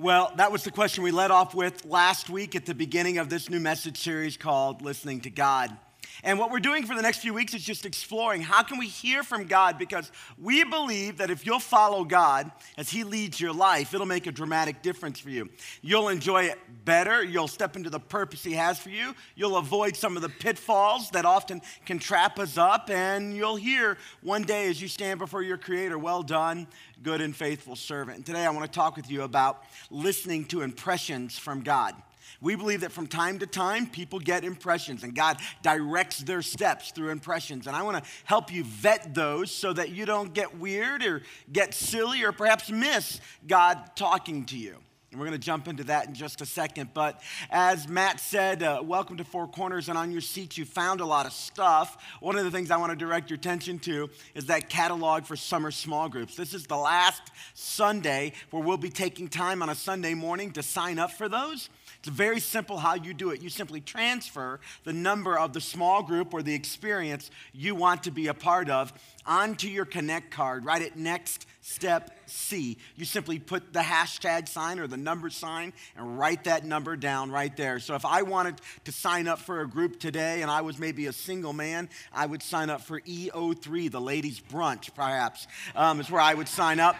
Well, that was the question we led off with last week at the beginning of this new message series called Listening to God. And what we're doing for the next few weeks is just exploring how can we hear from God because we believe that if you'll follow God as he leads your life, it'll make a dramatic difference for you. You'll enjoy it better, you'll step into the purpose he has for you, you'll avoid some of the pitfalls that often can trap us up, and you'll hear one day as you stand before your creator, well done, good and faithful servant. And today I want to talk with you about listening to impressions from God. We believe that from time to time, people get impressions and God directs their steps through impressions. And I want to help you vet those so that you don't get weird or get silly or perhaps miss God talking to you. And we're going to jump into that in just a second. But as Matt said, uh, welcome to Four Corners. And on your seat, you found a lot of stuff. One of the things I want to direct your attention to is that catalog for summer small groups. This is the last Sunday where we'll be taking time on a Sunday morning to sign up for those. It's very simple how you do it. You simply transfer the number of the small group or the experience you want to be a part of onto your Connect card right at Next Step C. You simply put the hashtag sign or the number sign and write that number down right there. So if I wanted to sign up for a group today and I was maybe a single man, I would sign up for EO3, the ladies' brunch, perhaps, um, is where I would sign up.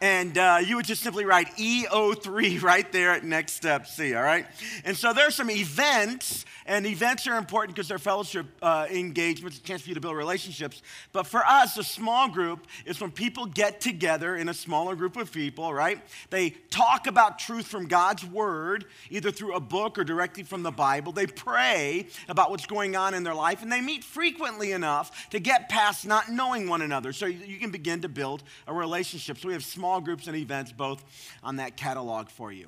And uh, you would just simply write EO3 right there at Next Step C, all right? And so there are some events, and events are important because they're fellowship uh, engagements, a chance for you to build relationships. But for us, a small group is when people get together in a smaller group of people, right? They talk about truth from God's Word, either through a book or directly from the Bible. They pray about what's going on in their life, and they meet frequently enough to get past not knowing one another so you can begin to build a relationship. So we have small small groups and events both on that catalog for you.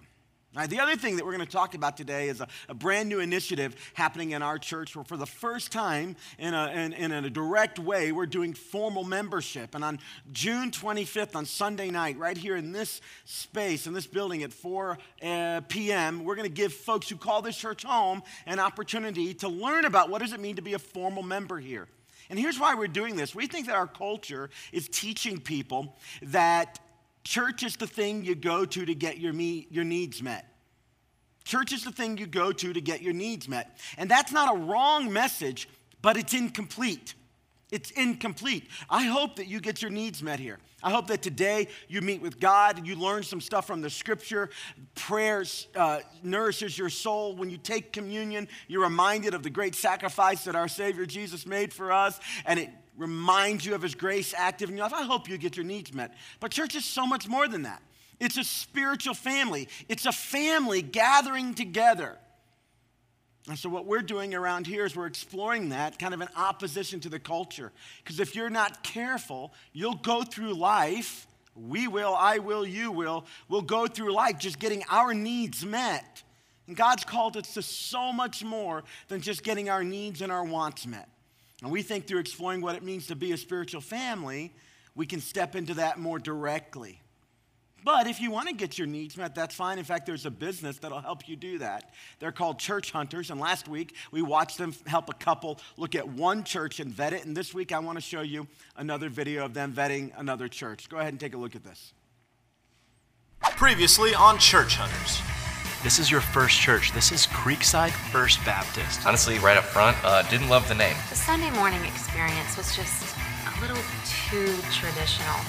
Now, the other thing that we're going to talk about today is a, a, brand new initiative happening in our church where, for the first time, in a, in, in a direct way, we're doing formal membership. And on June 25th, on Sunday night, right here in this space, in this building at 4 uh, p.m., we're going to give folks who call this church home an opportunity to learn about what does it mean to be a formal member here. And here's why we're doing this. We think that our culture is teaching people that Church is the thing you go to to get your, me, your needs met. Church is the thing you go to to get your needs met. And that's not a wrong message, but it's incomplete. It's incomplete. I hope that you get your needs met here. I hope that today you meet with God and you learn some stuff from the scripture. Prayer uh, nourishes your soul. When you take communion, you're reminded of the great sacrifice that our Savior Jesus made for us, and it reminds you of His grace active in your life. I hope you get your needs met. But church is so much more than that. It's a spiritual family, it's a family gathering together. And so, what we're doing around here is we're exploring that kind of in opposition to the culture. Because if you're not careful, you'll go through life, we will, I will, you will, we'll go through life just getting our needs met. And God's called us to so much more than just getting our needs and our wants met. And we think through exploring what it means to be a spiritual family, we can step into that more directly. But if you want to get your needs met, that's fine. In fact, there's a business that'll help you do that. They're called Church Hunters. And last week, we watched them help a couple look at one church and vet it. And this week, I want to show you another video of them vetting another church. Go ahead and take a look at this. Previously on Church Hunters. This is your first church. This is Creekside First Baptist. Honestly, right up front, uh, didn't love the name. The Sunday morning experience was just a little too traditional.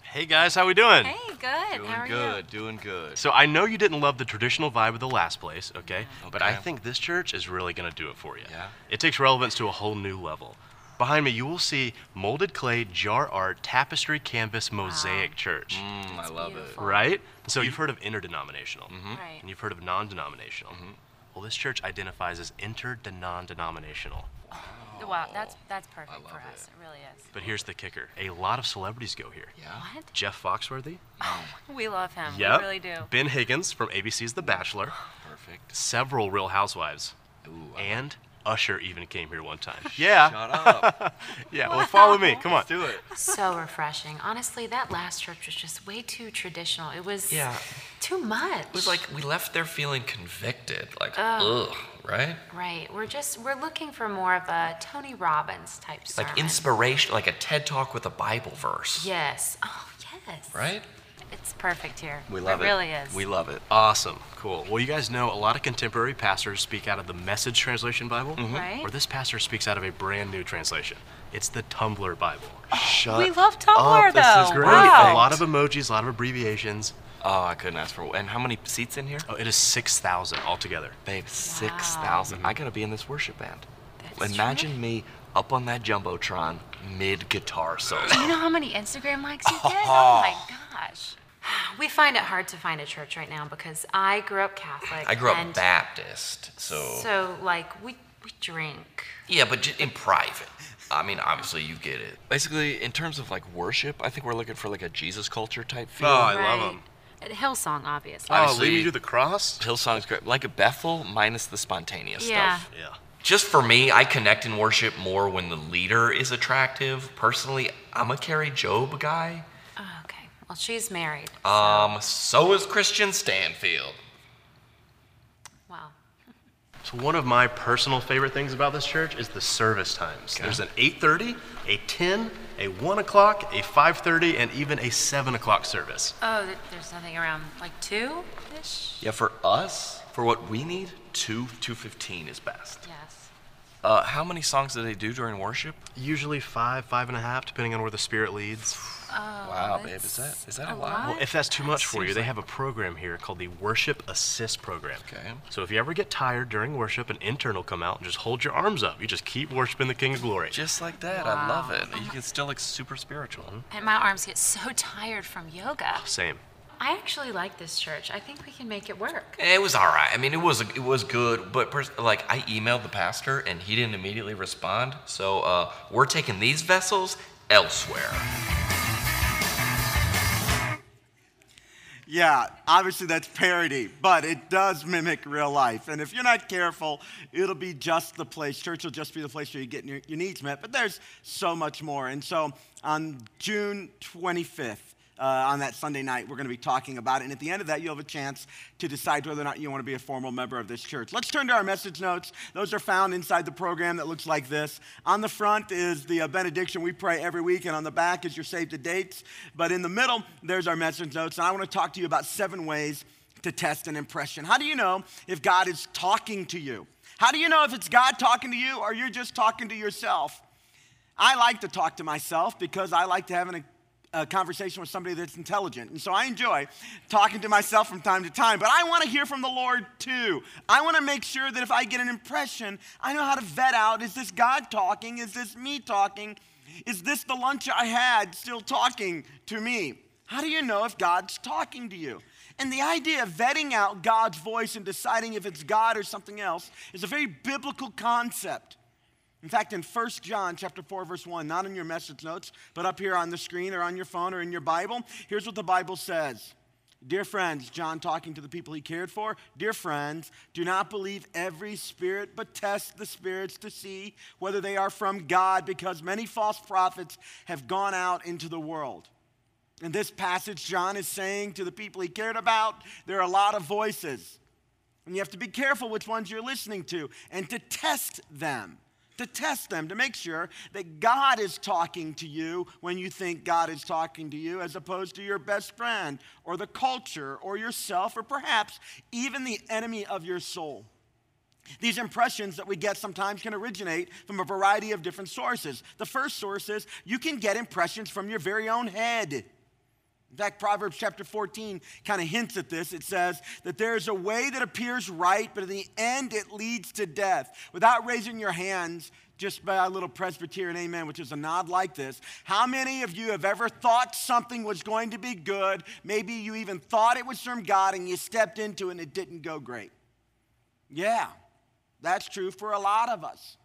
Hey guys, how we doing? Hey, good. Doing how are good, you? doing good. So I know you didn't love the traditional vibe of the last place, okay? But I think this church is really gonna do it for you. Yeah? It takes relevance to a whole new level. Behind me, you will see molded clay, jar art, tapestry, canvas, mosaic church. Mm, I love beautiful. Right? So you've heard of interdenominational, Right. and you've heard of non-denominational. Well, this church identifies as inter-non-denominational. Wow, that's that's perfect I love for us. it. It really is. But here's the kicker: a lot of celebrities go here. Yeah? What? Jeff Foxworthy. Oh, We love him. Yep. We really do. Ben Higgins from ABC's The Bachelor. Perfect. Several Real Housewives. Ooh, I- And Usher even came here one time. Yeah. Shut up. Yeah. Well, follow me. Come on. Do it. So refreshing. Honestly, that last church was just way too traditional. It was Yeah. too much. It was like we left there feeling convicted, like ugh, right? Right. We're just we're looking for more of a Tony Robbins type sermon. Like inspiration, like a TED talk with a Bible verse, Yes. Oh yes. right? It's perfect here. We love it. It really is. We love it. Awesome. Cool. Well, you guys know a lot of contemporary pastors speak out of the Message Translation Bible, mm-hmm. Right. or this pastor speaks out of a brand new translation. It's the Tumblr Bible. Oh, Shut we love Tumblr, up. This is great. Wow. A lot of emojis, a lot of abbreviations. Oh, I couldn't ask for. And how many seats in here? Oh, it is 6,000 altogether. Babe, six thousand. I mm-hmm. gotta be in this worship band. That's Imagine true. me up on that jumbotron mid guitar solo. Do you know how many Instagram likes you get? Oh my gosh. We find it hard to find a church right now because I grew up Catholic. I grew up and Baptist, so. So, like, we, we drink. Yeah, but j- in private. I mean, obviously, you get it. Basically, in terms of like worship, I think we're looking for like a Jesus culture type feel. Oh, I love right? them. At Hillsong, obviously. Oh, Obviously- lead me to the cross? Hillsong's great. Like a Bethel minus the spontaneous Yeah. stuff. Yeah. Just for me, I connect in worship more when the leader is attractive. Personally, I'm a Kari Jobe guy. Okay. Well, she's married. Um, so is Kristian Stanfill. Wow. So one of my personal favorite things about this church is the service times. There's an 8:30, a 10, a 1 o'clock, a 5:30, and even a 7 o'clock service. Oh, there's nothing around like two ish? Yeah, for us, for what we need, two two fifteen is best. Yes. Uh, how many songs do they do during worship? Usually five, five and a half, depending on where the spirit leads. Oh, Wow, babe, is that- that's that a a lot? lot? Well, if that's too much for you, seems they like- have a program here called the Worship Assist Program. Okay. So if you ever get tired during worship, an intern will come out and just hold your arms up. You just keep worshiping the King of Glory. Just like that, I love it. You can still look super spiritual. and my arms get so tired from yoga. Same. I actually like this church. I think we can make it work. It was all right. I mean, it was it was good, but pers- like I emailed the pastor and he didn't immediately respond. So uh, we're taking these vessels elsewhere. Yeah, obviously that's parody, but it does mimic real life. And if you're not careful, it'll be just the place. Church will just be the place where you get your, your needs met. But there's so much more. And so on June 25th, uh, on that Sunday night, we're going to be talking about it. And at the end of that, you'll have a chance to decide whether or not you want to be a formal member of this church. Let's turn to our message notes. Those are found inside the program that looks like this. On the front is the uh, benediction we pray every week, and on the back is your save the dates. But in the middle, there's our message notes. And I want to talk to you about seven ways to test an impression. How do you know if God is talking to you? How do you know if it's God talking to you or you're just talking to yourself? I like to talk to myself because I like to have an, a conversation with somebody that's intelligent. And so I enjoy talking to myself from time to time, but I want to hear from the Lord too. I want to make sure that if I get an impression, I know how to vet out is this God talking? Is this me talking? Is this the lunch I had still talking to me? How do you know if God's talking to you? And the idea of vetting out God's voice and deciding if it's God or something else is a very biblical concept. In fact, in 1 John chapter 4 verse 1, not in your message notes, but up here on the screen or on your phone or in your Bible, here's what the Bible says. Dear friends, John talking to the people he cared for, dear friends, do not believe every spirit, but test the spirits to see whether they are from God, because many false prophets have gone out into the world. In this passage, John is saying to the people he cared about, there are a lot of voices. And you have to be careful which ones you're listening to and to test them. To test them, to make sure that God is talking to you when you think God is talking to you, as opposed to your best friend or the culture or yourself or perhaps even the enemy of your soul. These impressions that we get sometimes can originate from a variety of different sources. The first source is you can get impressions from your very own head. In fact, Proverbs chapter 14 kind of hints at this. It says that there is a way that appears right, but in the end it leads to death. Without raising your hands, just by a little Presbyterian amen, which is a nod like this. How many of you have ever thought something was going to be good? Maybe you even thought it was from God and you stepped into it and it didn't go great. Yeah, that's true for a lot of us.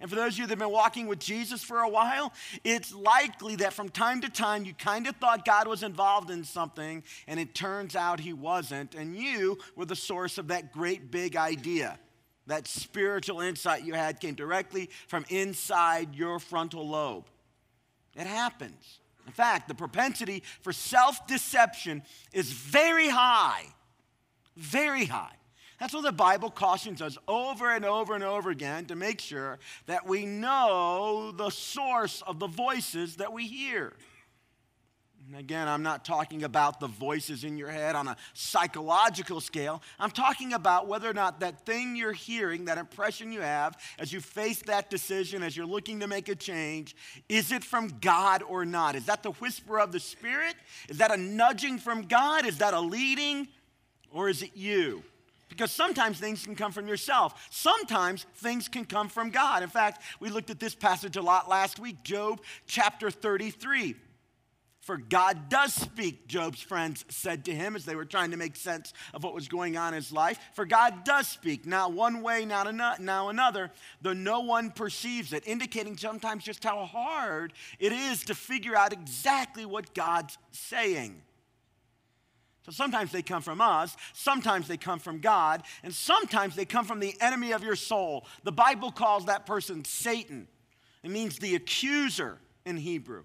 And for those of you that have been walking with Jesus for a while, it's likely that from time to time you kind of thought God was involved in something, and it turns out he wasn't, and you were the source of that great big idea. That spiritual insight you had came directly from inside your frontal lobe. It happens. In fact, the propensity for self deception is very high. Very high. That's what the Bible cautions us over and over and over again to make sure that we know the source of the voices that we hear. Again, I'm not talking about the voices in your head on a psychological scale. I'm talking about whether or not that thing you're hearing, that impression you have as you face that decision, as you're looking to make a change, is it from God or not? Is that the whisper of the Spirit? Is that a nudging from God? Is that a leading? Or is it you? Because sometimes things can come from yourself. Sometimes things can come from God. In fact, we looked at this passage a lot last week, Job chapter 33. For God does speak, Job's friends said to him as they were trying to make sense of what was going on in his life. For God does speak, not one way, not now another, though no one perceives it, indicating sometimes just how hard it is to figure out exactly what God's saying. So sometimes they come from us, sometimes they come from God, and sometimes they come from the enemy of your soul. The Bible calls that person Satan. It means the accuser in Hebrew.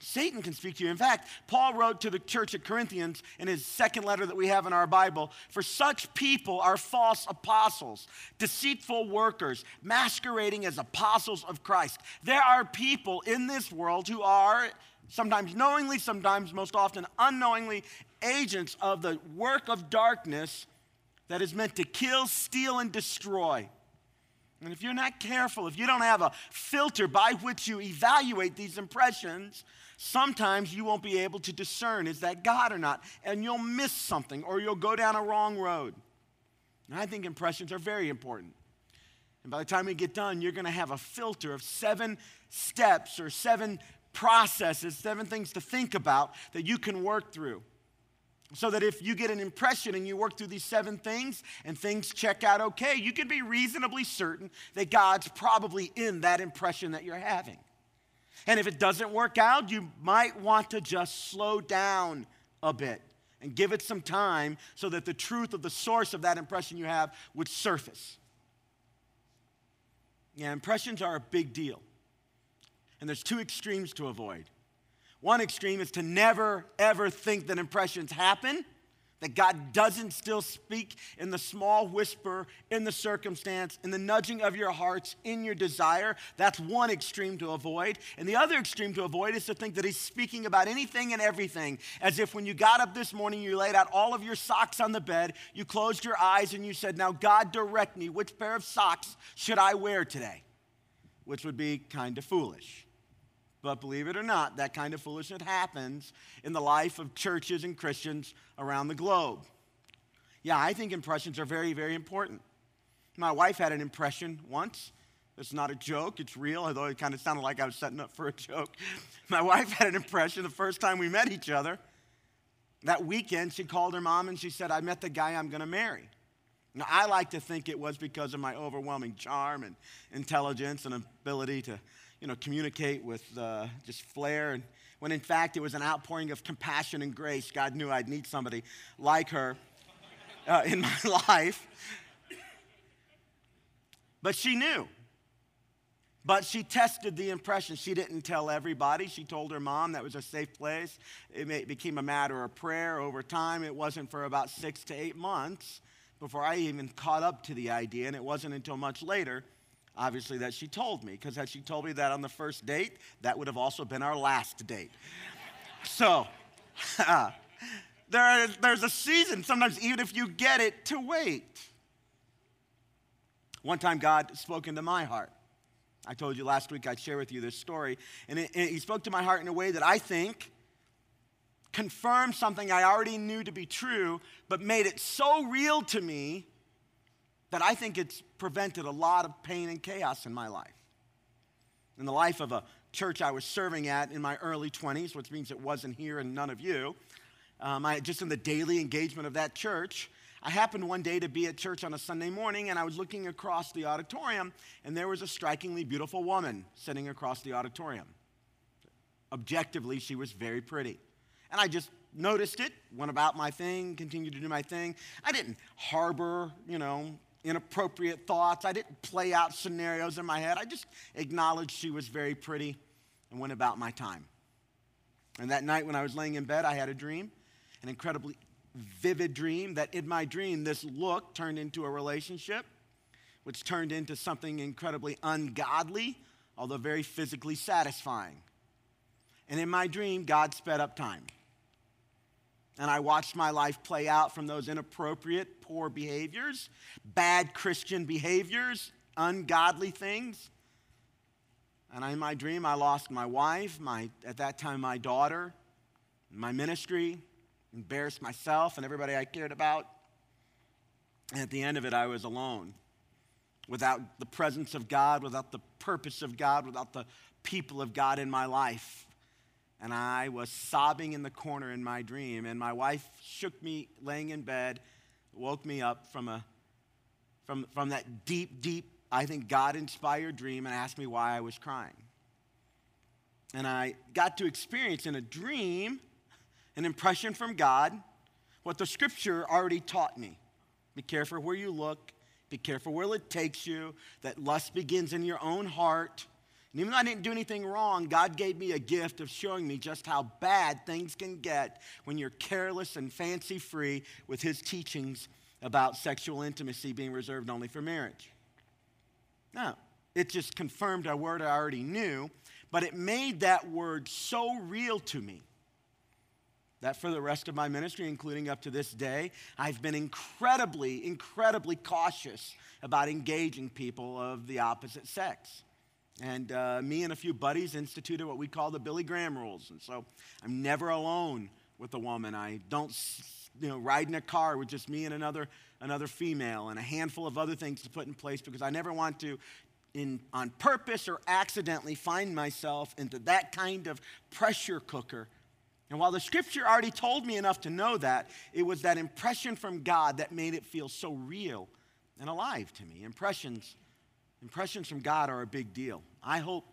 Satan can speak to you. In fact, Paul wrote to the church at Corinthians in his second letter that we have in our Bible For such people are false apostles, deceitful workers, masquerading as apostles of Christ. There are people in this world who are, sometimes knowingly, sometimes most often unknowingly, agents of the work of darkness that is meant to kill, steal, and destroy. And if you're not careful, if you don't have a filter by which you evaluate these impressions, sometimes you won't be able to discern is that God or not, and you'll miss something or you'll go down a wrong road. And I think impressions are very important. And by the time we get done, you're going to have a filter of seven steps or seven processes, seven things to think about that you can work through. So that if you get an impression and you work through these seven things and things check out okay, you can be reasonably certain that God's probably in that impression that you're having. And if it doesn't work out, you might want to just slow down a bit and give it some time so that the truth of the source of that impression you have would surface. Yeah, impressions are a big deal. And there's two extremes to avoid. One extreme is to never, ever think that impressions happen that God doesn't still speak in the small whisper, in the circumstance, in the nudging of your hearts, in your desire. That's one extreme to avoid. And the other extreme to avoid is to think that He's speaking about anything and everything, as if when you got up this morning, you laid out all of your socks on the bed, you closed your eyes, and you said, Now, God, direct me. Which pair of socks should I wear today? Which would be kind of foolish. But believe it or not, that kind of foolishness happens in the life of churches and Christians around the globe. Yeah, I think impressions are very, very important. My wife had an impression once. It's not a joke, it's real, although it kind of sounded like I was setting up for a joke. My wife had an impression the first time we met each other. That weekend, she called her mom and she said, I met the guy I'm going to marry. Now, I like to think it was because of my overwhelming charm and intelligence and ability to you know, communicate with uh, just flair. And when in fact it was an outpouring of compassion and grace. God knew I'd need somebody like her uh, in my life. But she knew. But she tested the impression. She didn't tell everybody. She told her mom that was a safe place. It became a matter of prayer over time. It wasn't for about six to eight months before I even caught up to the idea, and it wasn't until much later obviously, that she told me, because had she told me that on the first date, that would have also been our last date. So, there, there's a season, sometimes even if you get it, to wait. One time, God spoke into my heart. I told you last week I'd share with you this story, and, it, and He spoke to my heart in a way that I think confirmed something I already knew to be true, but made it so real to me that I think it's prevented a lot of pain and chaos in my life. In the life of a church I was serving at in my early 20s, which means it wasn't here and none of you, um, I, just in the daily engagement of that church, I happened one day to be at church on a Sunday morning and I was looking across the auditorium and there was a strikingly beautiful woman sitting across the auditorium. Objectively, she was very pretty. And I just noticed it, went about my thing, continued to do my thing. I didn't harbor, you know, inappropriate thoughts. I didn't play out scenarios in my head. I just acknowledged she was very pretty and went about my time. And that night when I was laying in bed, I had a dream, an incredibly vivid dream that in my dream, this look turned into a relationship, which turned into something incredibly ungodly, although very physically satisfying. And in my dream, God sped up time. And I watched my life play out from those inappropriate, poor behaviors, bad Christian behaviors, ungodly things. And in my dream, I lost my wife, my, at that time, my daughter, my ministry, embarrassed myself and everybody I cared about. And at the end of it, I was alone, without the presence of God, without the purpose of God, without the people of God in my life. And I was sobbing in the corner in my dream, and my wife shook me laying in bed, woke me up from, a, from, from that deep, deep, I think God inspired dream, and asked me why I was crying. And I got to experience in a dream an impression from God, what the scripture already taught me. Be careful where you look, be careful where it takes you, that lust begins in your own heart. And even though I didn't do anything wrong, God gave me a gift of showing me just how bad things can get when you're careless and fancy free with His teachings about sexual intimacy being reserved only for marriage. Now, it just confirmed a word I already knew, but it made that word so real to me that for the rest of my ministry, including up to this day, I've been incredibly, incredibly cautious about engaging people of the opposite sex. And uh, me and a few buddies instituted what we call the Billy Graham rules. And so I'm never alone with a woman. I don't, you know, ride in a car with just me and another, another female and a handful of other things to put in place because I never want to, in, on purpose or accidentally, find myself into that kind of pressure cooker and while the scripture already told me enough to know that, it was that impression from God that made it feel so real and alive to me. Impressions, impressions from God are a big deal. I hope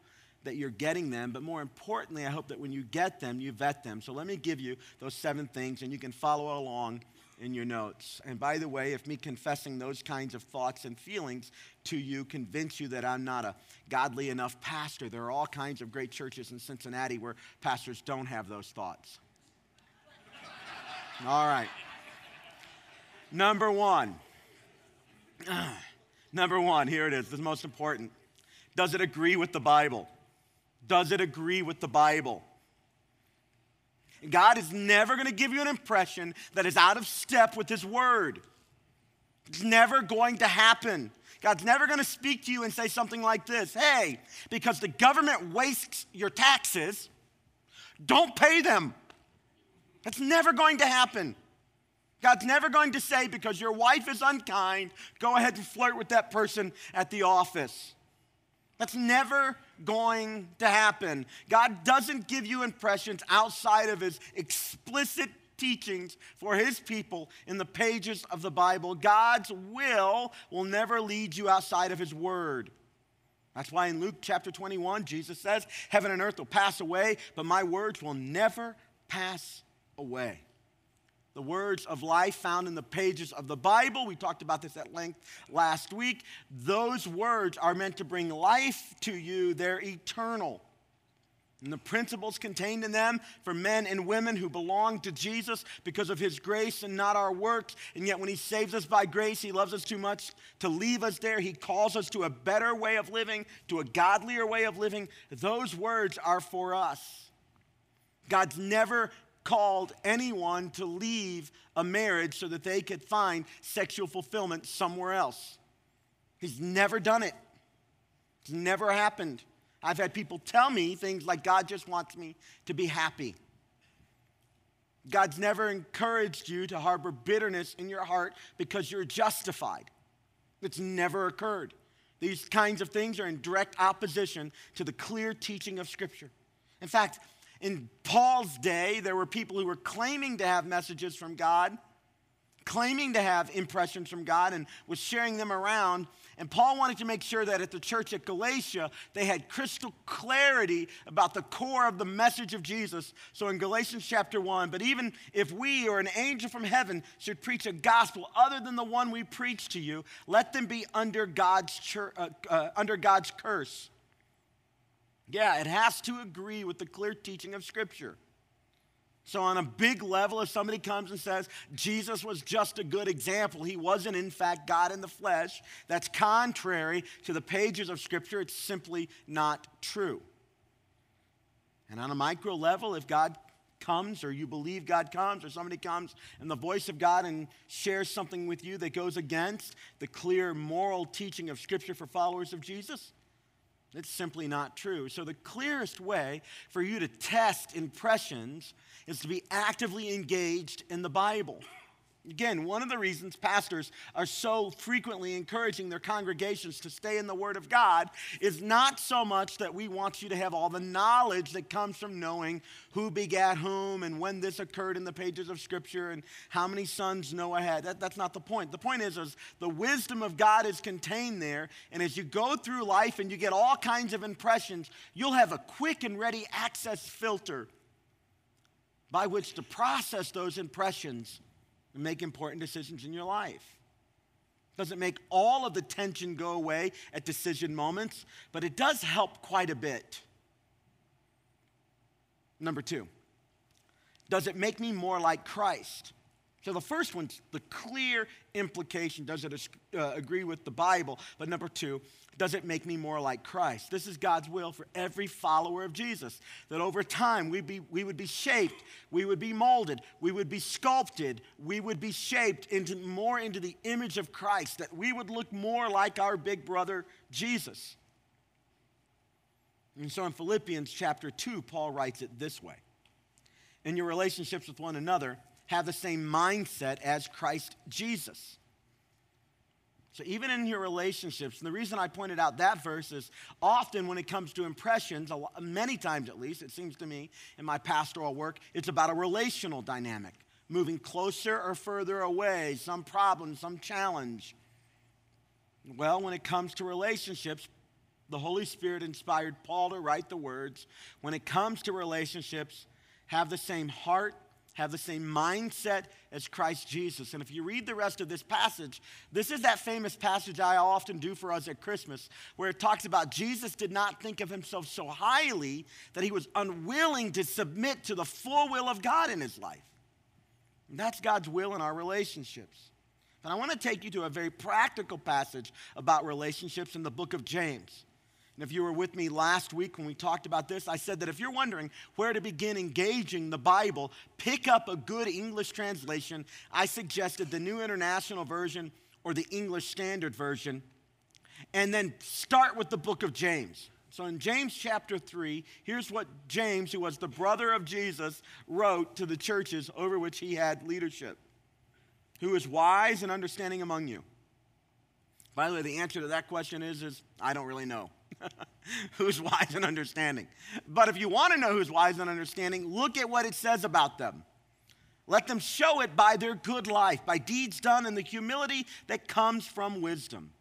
that you're getting them, but more importantly, I hope that when you get them, you vet them. So let me give you those seven things, and you can follow along in your notes. And by the way, if me confessing those kinds of thoughts and feelings to you convince you that I'm not a godly enough pastor, there are all kinds of great churches in Cincinnati where pastors don't have those thoughts. all right. Number one. Number one, here it is, the most important. Does it agree with the Bible? Does it agree with the Bible? God is never going to give you an impression that is out of step with His Word. It's never going to happen. God's never going to speak to you and say something like this Hey, because the government wastes your taxes, don't pay them. That's never going to happen. God's never going to say, because your wife is unkind, go ahead and flirt with that person at the office. That's never going to happen. God doesn't give you impressions outside of his explicit teachings for his people in the pages of the Bible. God's will will never lead you outside of his word. That's why in Luke chapter 21, Jesus says, Heaven and earth will pass away, but my words will never pass away the words of life found in the pages of the Bible. We talked about this at length last week. Those words are meant to bring life to you, they're eternal. And the principles contained in them for men and women who belong to Jesus because of his grace and not our works. And yet, when he saves us by grace, he loves us too much to leave us there. He calls us to a better way of living, to a godlier way of living. Those words are for us. God's never called anyone to leave a marriage so that they could find sexual fulfillment somewhere else. He's never done it, it's never happened. I've had people tell me things like, God just wants me to be happy. God's never encouraged you to harbor bitterness in your heart because you're justified. It's never occurred. These kinds of things are in direct opposition to the clear teaching of Scripture. In fact, in Paul's day, there were people who were claiming to have messages from God, claiming to have impressions from God, and was sharing them around. And Paul wanted to make sure that at the church at Galatia, they had crystal clarity about the core of the message of Jesus. So in Galatians chapter 1, but even if we or an angel from heaven should preach a gospel other than the one we preach to you, let them be under God's, church, uh, uh, under God's curse. Yeah, it has to agree with the clear teaching of Scripture. So, on a big level, if somebody comes and says Jesus was just a good example, he wasn't, in fact, God in the flesh, that's contrary to the pages of Scripture. It's simply not true. And on a micro level, if God comes or you believe God comes or somebody comes and the voice of God and shares something with you that goes against the clear moral teaching of Scripture for followers of Jesus, it's simply not true. So, the clearest way for you to test impressions is to be actively engaged in the Bible. Again, one of the reasons pastors are so frequently encouraging their congregations to stay in the Word of God is not so much that we want you to have all the knowledge that comes from knowing who begat whom and when this occurred in the pages of Scripture and how many sons Noah had. That, that's not the point. The point is, is the wisdom of God is contained there, and as you go through life and you get all kinds of impressions, you'll have a quick and ready access filter by which to process those impressions and make important decisions in your life. Doesn't make all of the tension go away at decision moments, but it does help quite a bit. Number two, does it make me more like Christ? So the first one's the clear implication. Does it uh, agree with the Bible? But number two, does it make me more like Christ? This is God's will for every follower of Jesus. That over time we, be, we would be shaped, we would be molded, we would be sculpted, we would be shaped into more into the image of Christ. That we would look more like our big brother Jesus. And so in Philippians chapter 2, Paul writes it this way In your relationships with one another, have the same mindset as Christ Jesus. So, even in your relationships, and the reason I pointed out that verse is often when it comes to impressions, many times at least, it seems to me in my pastoral work, it's about a relational dynamic, moving closer or further away, some problem, some challenge. Well, when it comes to relationships, the Holy Spirit inspired Paul to write the words when it comes to relationships, have the same heart, have the same mindset as Christ Jesus. And if you read the rest of this passage, this is that famous passage I often do for us at Christmas, where it talks about Jesus did not think of himself so highly that he was unwilling to submit to the full will of God in his life. And that's God's will in our relationships. And I want to take you to a very practical passage about relationships in the book of James. And if you were with me last week when we talked about this, I said that if you're wondering where to begin engaging the Bible, pick up a good English translation. I suggested the New International Version or the English Standard Version, and then start with the book of James. So in James chapter 3, here's what James, who was the brother of Jesus, wrote to the churches over which he had leadership. Who is wise and understanding among you? By the way, the answer to that question is, is I don't really know. who's wise and understanding. But if you want to know who's wise and understanding, look at what it says about them. Let them show it by their good life, by deeds done, and the humility that comes from wisdom.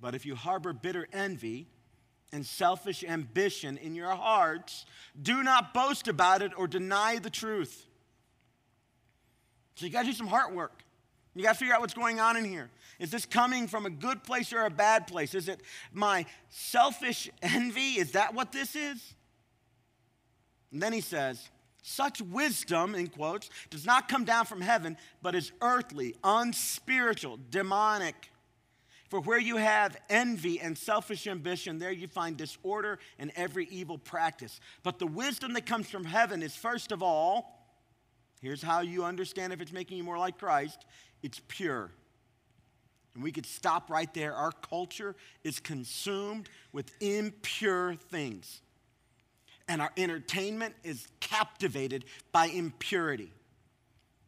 But if you harbor bitter envy and selfish ambition in your hearts, do not boast about it or deny the truth. So you got to do some heart work. You got to figure out what's going on in here. Is this coming from a good place or a bad place? Is it my selfish envy? Is that what this is? And then he says, such wisdom, in quotes, does not come down from heaven, but is earthly, unspiritual, demonic. For where you have envy and selfish ambition, there you find disorder and every evil practice. But the wisdom that comes from heaven is, first of all, here's how you understand if it's making you more like Christ it's pure. And we could stop right there. Our culture is consumed with impure things. And our entertainment is captivated by impurity.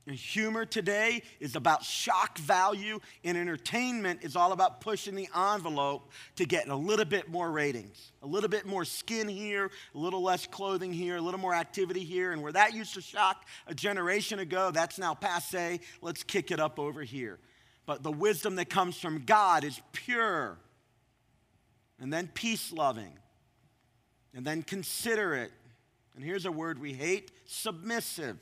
And humor today is about shock value, and entertainment is all about pushing the envelope to get a little bit more ratings, a little bit more skin here, a little less clothing here, a little more activity here. And where that used to shock a generation ago, that's now passe. Let's kick it up over here. But the wisdom that comes from God is pure, and then peace loving, and then considerate. And here's a word we hate submissive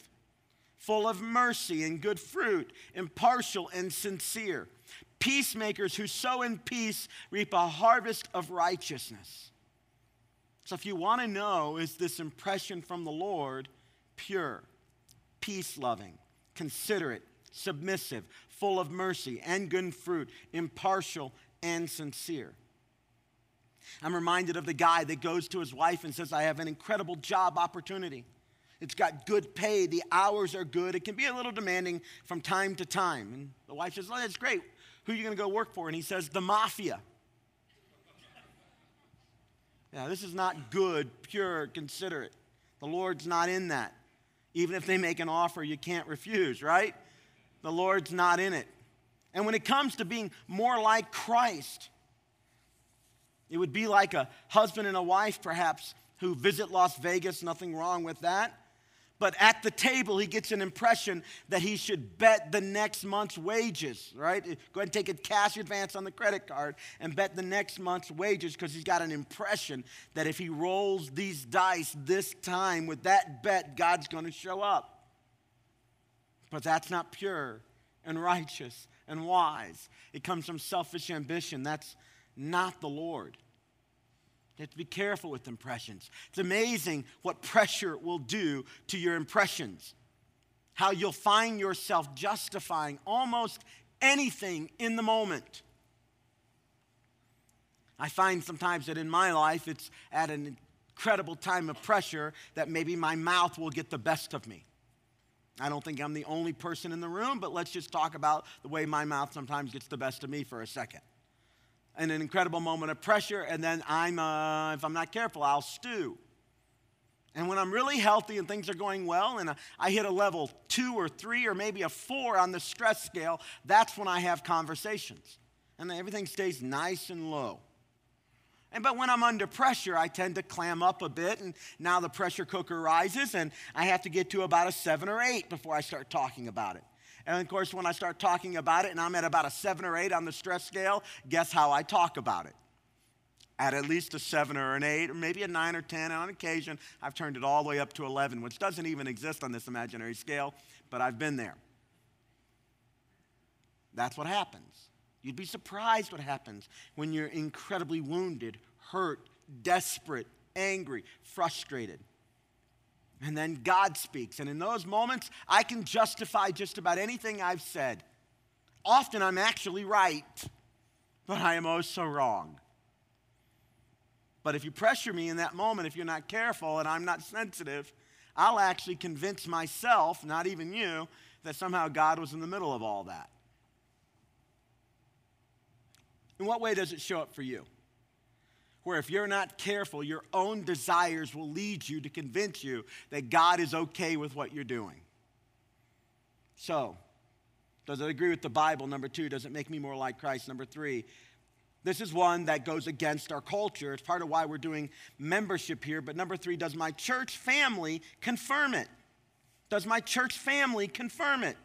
full of mercy and good fruit, impartial and sincere. Peacemakers who sow in peace reap a harvest of righteousness. So, if you want to know, is this impression from the Lord pure, peace loving, considerate, submissive, full of mercy and good fruit, impartial and sincere? I'm reminded of the guy that goes to his wife and says, I have an incredible job opportunity. It's got good pay, the hours are good. It can be a little demanding from time to time. And the wife says, Oh, that's great. Who are you going to go work for? And he says, The mafia. Yeah, this is not good, pure, considerate. The Lord's not in that. Even if they make an offer, you can't refuse, right? The Lord's not in it. And when it comes to being more like Christ, it would be like a husband and a wife, perhaps, who visit Las Vegas, nothing wrong with that. But at the table, he gets an impression that he should bet the next month's wages, right? Go ahead and take a cash advance on the credit card and bet the next month's wages because he's got an impression that if he rolls these dice this time with that bet, God's going to show up. But that's not pure and righteous and wise. It comes from selfish ambition. That's not the Lord. You have to be careful with impressions. It's amazing what pressure will do to your impressions. How you'll find yourself justifying almost anything in the moment. I find sometimes that in my life, it's at an incredible time of pressure that maybe my mouth will get the best of me. I don't think I'm the only person in the room, but let's just talk about the way my mouth sometimes gets the best of me for a second in an incredible moment of pressure, and then I'm, uh, if I'm not careful, I'll stew. And when I'm really healthy and things are going well, and I hit a level two or three or maybe a four on the stress scale, that's when I have conversations. And everything stays nice and low. And, but when I'm under pressure, I tend to clam up a bit, and now the pressure cooker rises, and I have to get to about a seven or eight before I start talking about it. And of course, when I start talking about it and I'm at about a seven or eight on the stress scale, guess how I talk about it? At at least a seven or an eight, or maybe a nine or 10. And on occasion, I've turned it all the way up to 11, which doesn't even exist on this imaginary scale, but I've been there. That's what happens. You'd be surprised what happens when you're incredibly wounded, hurt, desperate, angry, frustrated. And then God speaks. And in those moments, I can justify just about anything I've said. Often I'm actually right, but I am oh so wrong. But if you pressure me in that moment, if you're not careful and I'm not sensitive, I'll actually convince myself, not even you, that somehow God was in the middle of all that. In what way does it show up for you? where if you're not careful, your own desires will lead you to convince you that God is okay with what you're doing. So, does it agree with the Bible? Number two, does it make me more like Christ? Number three, this is one that goes against our culture. It's part of why we're doing membership here. But number three, does my church family confirm it? Does my church family confirm it?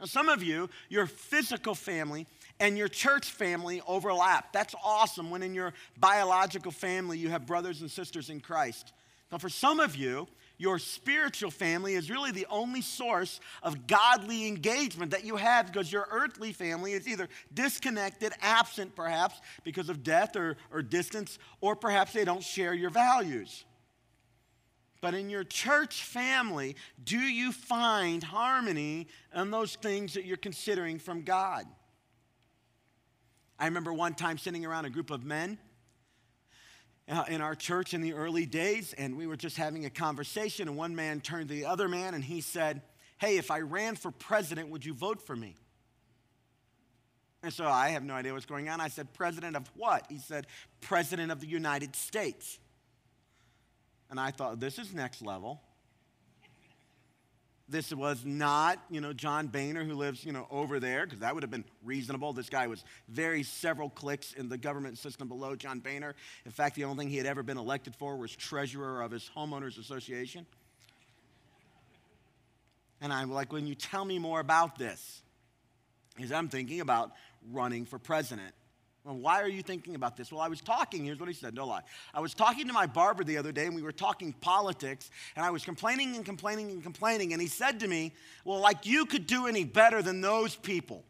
Now, some of you, your physical family and your church family overlap. That's awesome when in your biological family you have brothers and sisters in Christ. But for some of you, your spiritual family is really the only source of godly engagement that you have because your earthly family is either disconnected, absent perhaps because of death or, or distance, or perhaps they don't share your values. But in your church family, do you find harmony in those things that you're considering from God? I remember one time sitting around a group of men uh, in our church in the early days, and we were just having a conversation, and one man turned to the other man and he said, Hey, if I ran for president, would you vote for me? And so I have no idea what's going on. I said, President of what? He said, President of the United States. And I thought, this is next level. This was not, you know, John Boehner who lives, you know, over there, because that would have been reasonable. This guy was very several clicks in the government system below John Boehner. In fact, the only thing he had ever been elected for was treasurer of his homeowners association. And I'm like, when you tell me more about this, is I'm thinking about running for president. Well, why are you thinking about this? Well, I was talking, here's what he said, no lie. I was talking to my barber the other day, and we were talking politics, and I was complaining and complaining and complaining, and he said to me, Well, like you could do any better than those people.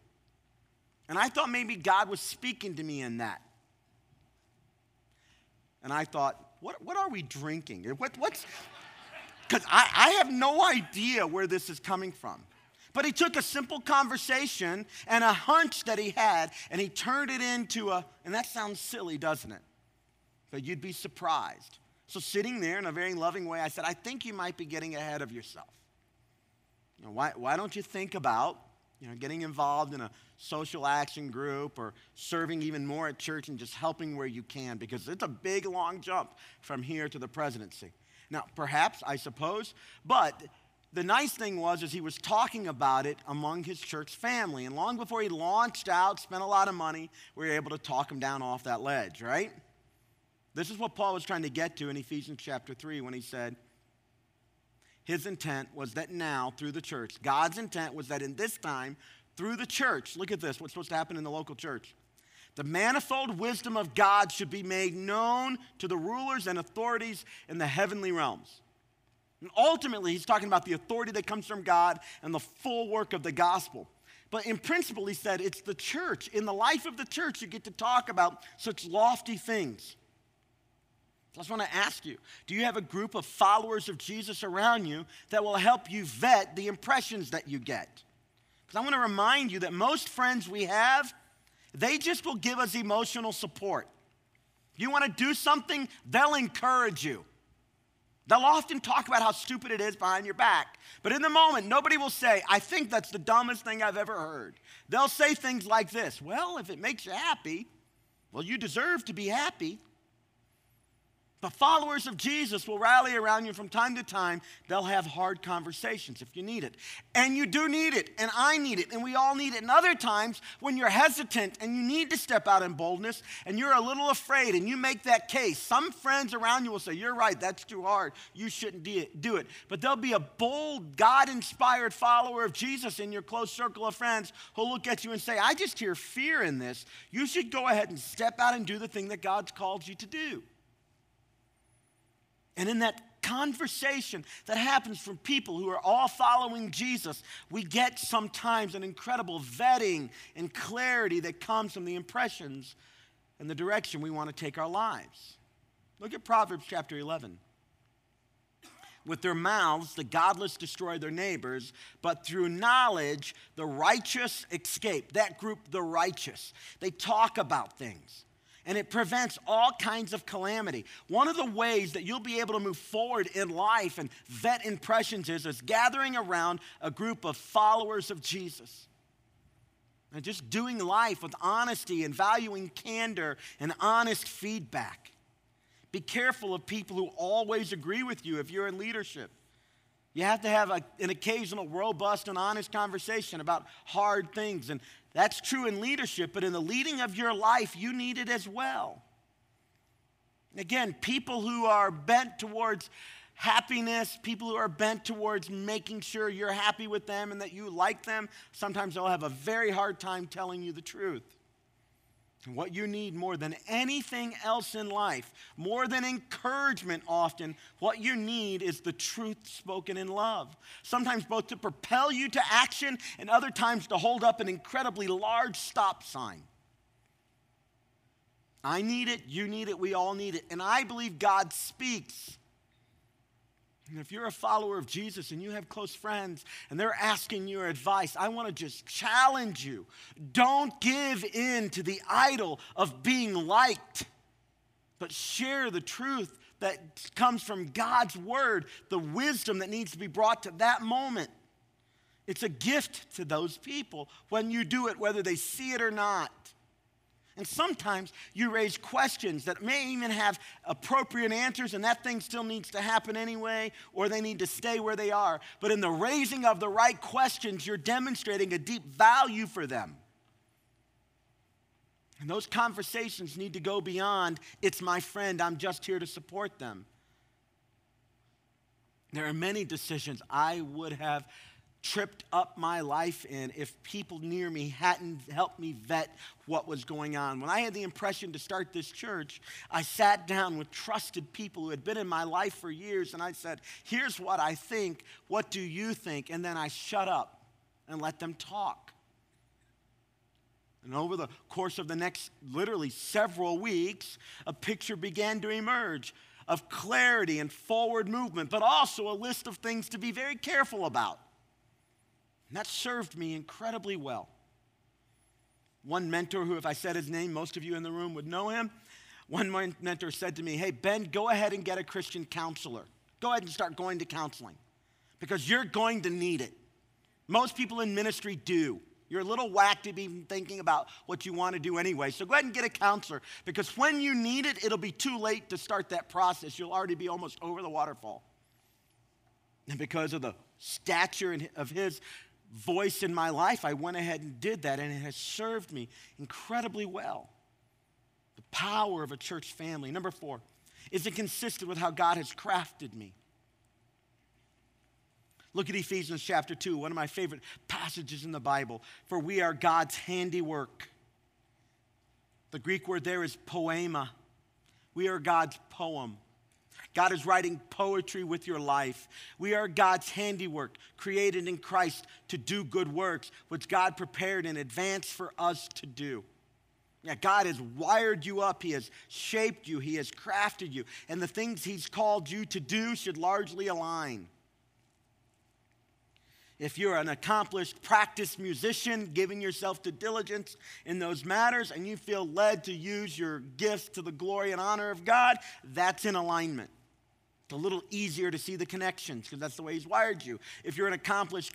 And I thought maybe God was speaking to me in that. And I thought, What, what are we drinking? What, what's. Because I, I have no idea where this is coming from. But he took a simple conversation and a hunch that he had and he turned it into a, and that sounds silly, doesn't it? but you'd be surprised. So, sitting there in a very loving way, I said, I think you might be getting ahead of yourself. You know, why, why don't you think about you know, getting involved in a social action group or serving even more at church and just helping where you can because it's a big, long jump from here to the presidency. Now, perhaps, I suppose, but the nice thing was is he was talking about it among his church family. And long before he launched out, spent a lot of money, we were able to talk him down off that ledge, right? This is what Paul was trying to get to in Ephesians chapter 3 when he said, his intent was that now, through the church, God's intent was that in this time, through the church, look at this, what's supposed to happen in the local church. The manifold wisdom of God should be made known to the rulers and authorities in the heavenly realms. And ultimately, he's talking about the authority that comes from God and the full work of the gospel. But in principle, he said it's the church. In the life of the church, you get to talk about such lofty things. So I just want to ask you do you have a group of followers of Jesus around you that will help you vet the impressions that you get? Because I want to remind you that most friends we have, they just will give us emotional support. If you want to do something, they'll encourage you. They'll often talk about how stupid it is behind your back. But in the moment, nobody will say, I think that's the dumbest thing I've ever heard. They'll say things like this Well, if it makes you happy, well, you deserve to be happy. The followers of Jesus will rally around you from time to time. They'll have hard conversations if you need it. And you do need it, and I need it, and we all need it. And other times when you're hesitant and you need to step out in boldness and you're a little afraid and you make that case, some friends around you will say, You're right, that's too hard. You shouldn't do it. But there'll be a bold, God inspired follower of Jesus in your close circle of friends who'll look at you and say, I just hear fear in this. You should go ahead and step out and do the thing that God's called you to do. And in that conversation that happens from people who are all following Jesus, we get sometimes an incredible vetting and clarity that comes from the impressions and the direction we want to take our lives. Look at Proverbs chapter 11. With their mouths, the godless destroy their neighbors, but through knowledge, the righteous escape. That group, the righteous. They talk about things and it prevents all kinds of calamity. One of the ways that you'll be able to move forward in life and vet impressions is, is gathering around a group of followers of Jesus. And just doing life with honesty and valuing candor and honest feedback. Be careful of people who always agree with you if you're in leadership. You have to have a, an occasional robust and honest conversation about hard things and that's true in leadership, but in the leading of your life, you need it as well. Again, people who are bent towards happiness, people who are bent towards making sure you're happy with them and that you like them, sometimes they'll have a very hard time telling you the truth. What you need more than anything else in life, more than encouragement often, what you need is the truth spoken in love. Sometimes both to propel you to action and other times to hold up an incredibly large stop sign. I need it, you need it, we all need it. And I believe God speaks and if you're a follower of Jesus and you have close friends and they're asking your advice, I want to just challenge you. Don't give in to the idol of being liked, but share the truth that comes from God's word, the wisdom that needs to be brought to that moment. It's a gift to those people when you do it, whether they see it or not. And sometimes you raise questions that may even have appropriate answers, and that thing still needs to happen anyway, or they need to stay where they are. But in the raising of the right questions, you're demonstrating a deep value for them. And those conversations need to go beyond, it's my friend, I'm just here to support them. There are many decisions I would have tripped up my life in if people near me hadn't helped me vet what was going on. When I had the impression to start this church, I sat down with trusted people who had been in my life for years and I said, Here's what I think. What do you think? And then I shut up and let them talk. And over the course of the next literally several weeks, a picture began to emerge of clarity and forward movement, but also a list of things to be very careful about. And that served me incredibly well. One mentor, who, if I said his name, most of you in the room would know him, One mentor said to me, Hey, Ben, go ahead and get a Christian counselor. Go ahead and start going to counseling because you're going to need it. Most people in ministry do. You're a little whacked to be thinking about what you want to do anyway. So go ahead and get a counselor because when you need it, it'll be too late to start that process. You'll already be almost over the waterfall. And because of the stature of his voice in my life, I went ahead and did that, and it has served me incredibly well. The power of a church family. Number four, is it consistent with how God has crafted me? Look at Ephesians chapter 2, one of my favorite passages in the Bible. For we are God's handiwork. The Greek word there is poema. We are God's poem. God is writing poetry with your life. We are God's handiwork, created in Christ to do good works, which God prepared in advance for us to do. Yeah, God has wired you up. He has shaped you. He has crafted you. And the things He's called you to do should largely align. If you're an accomplished practiced musician, giving yourself to diligence in those matters, and you feel led to use your gifts to the glory and honor of God, that's in alignment. A little easier to see the connections because that's the way He's wired you. If you're an accomplished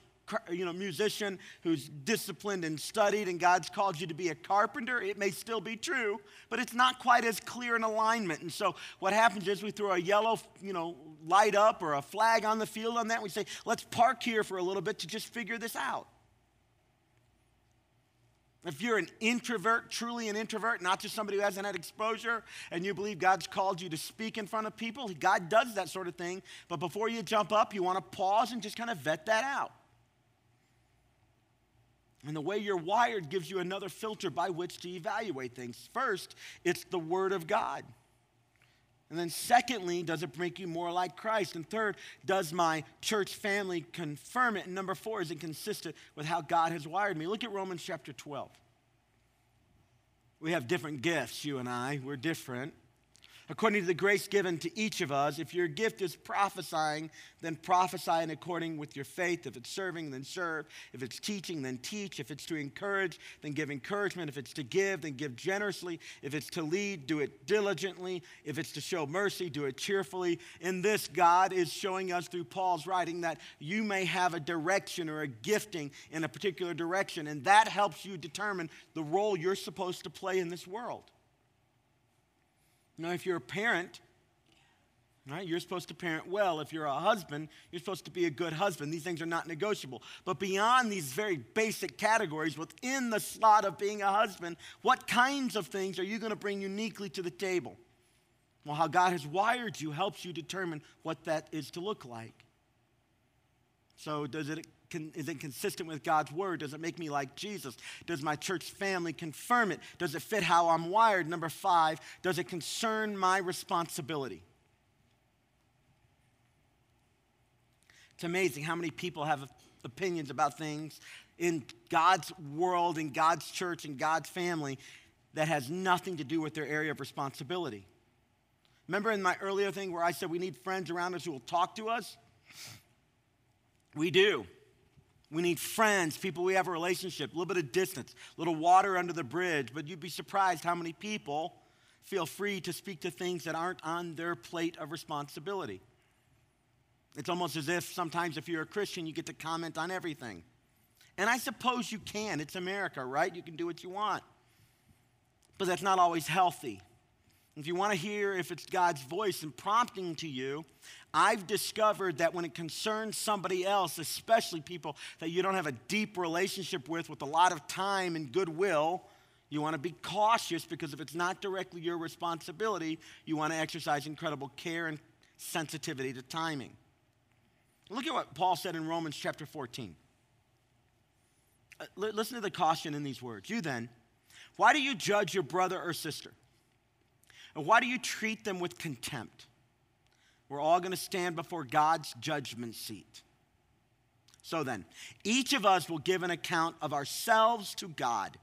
you know, musician who's disciplined and studied and God's called you to be a carpenter, it may still be true, but it's not quite as clear in alignment. And so what happens is we throw a yellow, you know, light up or a flag on the field on that. And We say, let's park here for a little bit to just figure this out. If you're an introvert, truly an introvert, not just somebody who hasn't had exposure, and you believe God's called you to speak in front of people, God does that sort of thing. But before you jump up, you want to pause and just kind of vet that out. And the way you're wired gives you another filter by which to evaluate things. First, it's the Word of God. And then, secondly, does it make you more like Christ? And third, does my church family confirm it? And number four, is it consistent with how God has wired me? Look at Romans chapter 12. We have different gifts, you and I. We're different according to the grace given to each of us. If your gift is prophesying, then prophesy in according with your faith. If it's serving, then serve. If it's teaching, then teach. If it's to encourage, then give encouragement. If it's to give, then give generously. If it's to lead, do it diligently. If it's to show mercy, do it cheerfully. In this, God is showing us through Paul's writing that you may have a direction or a gifting in a particular direction, and that helps you determine the role you're supposed to play in this world. Now, if you're a parent, right, you're supposed to parent well. If you're a husband, you're supposed to be a good husband. These things are not negotiable. But beyond these very basic categories, within the slot of being a husband, what kinds of things are you going to bring uniquely to the table? Well, how God has wired you helps you determine what that is to look like. So, does it is it consistent with God's word? Does it make me like Jesus? Does my church family confirm it? Does it fit how I'm wired? Number five, does it concern my responsibility? It's amazing how many people have opinions about things in God's world, in God's church, in God's family that has nothing to do with their area of responsibility. Remember in my earlier thing where I said we need friends around us who will talk to us? We do. We need friends, people we have a relationship, a little bit of distance, a little water under the bridge. But you'd be surprised how many people feel free to speak to things that aren't on their plate of responsibility. It's almost as if sometimes, if you're a Christian, you get to comment on everything. And I suppose you can. It's America, right? You can do what you want. But that's not always healthy. If you want to hear if it's God's voice and prompting to you, I've discovered that when it concerns somebody else, especially people that you don't have a deep relationship with, with a lot of time and goodwill, you want to be cautious because if it's not directly your responsibility, you want to exercise incredible care and sensitivity to timing. Look at what Paul said in Romans chapter 14. Uh, listen to the caution in these words. You then, why do you judge your brother or sister? And why do you treat them with contempt? We're all going to stand before God's judgment seat. So then, each of us will give an account of ourselves to God.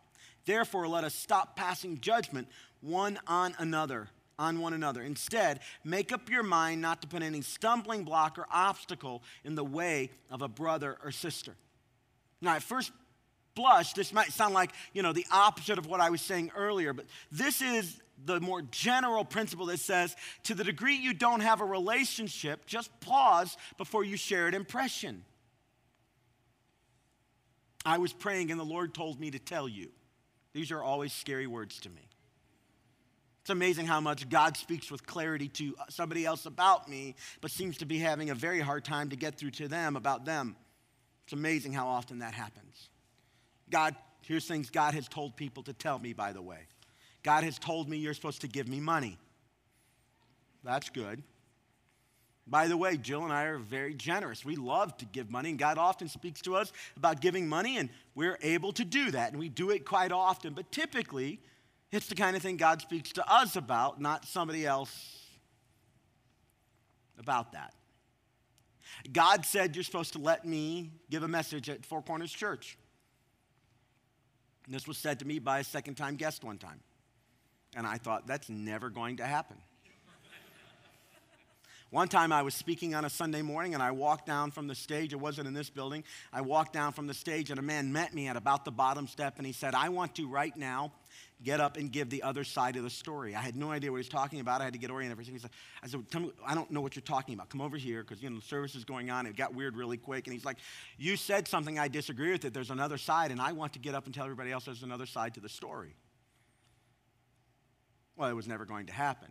Therefore, let us stop passing judgment one on another, on one another. Instead, make up your mind not to put any stumbling block or obstacle in the way of a brother or sister. Now, at first blush, this might sound like, you know, the opposite of what I was saying earlier, but this is the more general principle that says to the degree you don't have a relationship, just pause before you share an impression. I was praying and the Lord told me to tell you. These are always scary words to me. It's amazing how much God speaks with clarity to somebody else about me, but seems to be having a very hard time to get through to them about them. It's amazing how often that happens. God, here's things God has told people to tell me, by the way. God has told me you're supposed to give me money. That's good. By the way, Jill and I are very generous. We love to give money, and God often speaks to us about giving money, and we're able to do that, and we do it quite often. But typically, it's the kind of thing God speaks to us about, not somebody else about that. God said you're supposed to let me give a message at Four Corners Church. And this was said to me by a second time guest one time. And I thought, that's never going to happen. One time I was speaking on a Sunday morning and I walked down from the stage. It wasn't in this building. I walked down from the stage and a man met me at about the bottom step and he said, I want to right now get up and give the other side of the story. I had no idea what he was talking about. I had to get oriented. Everything. He said, I said, Tell me, I don't know what you're talking about. Come over here because you know the service is going on. It got weird really quick. And he's like, You said something I disagree with. It. There's another side, and I want to get up and tell everybody else there's another side to the story. Well, it was never going to happen.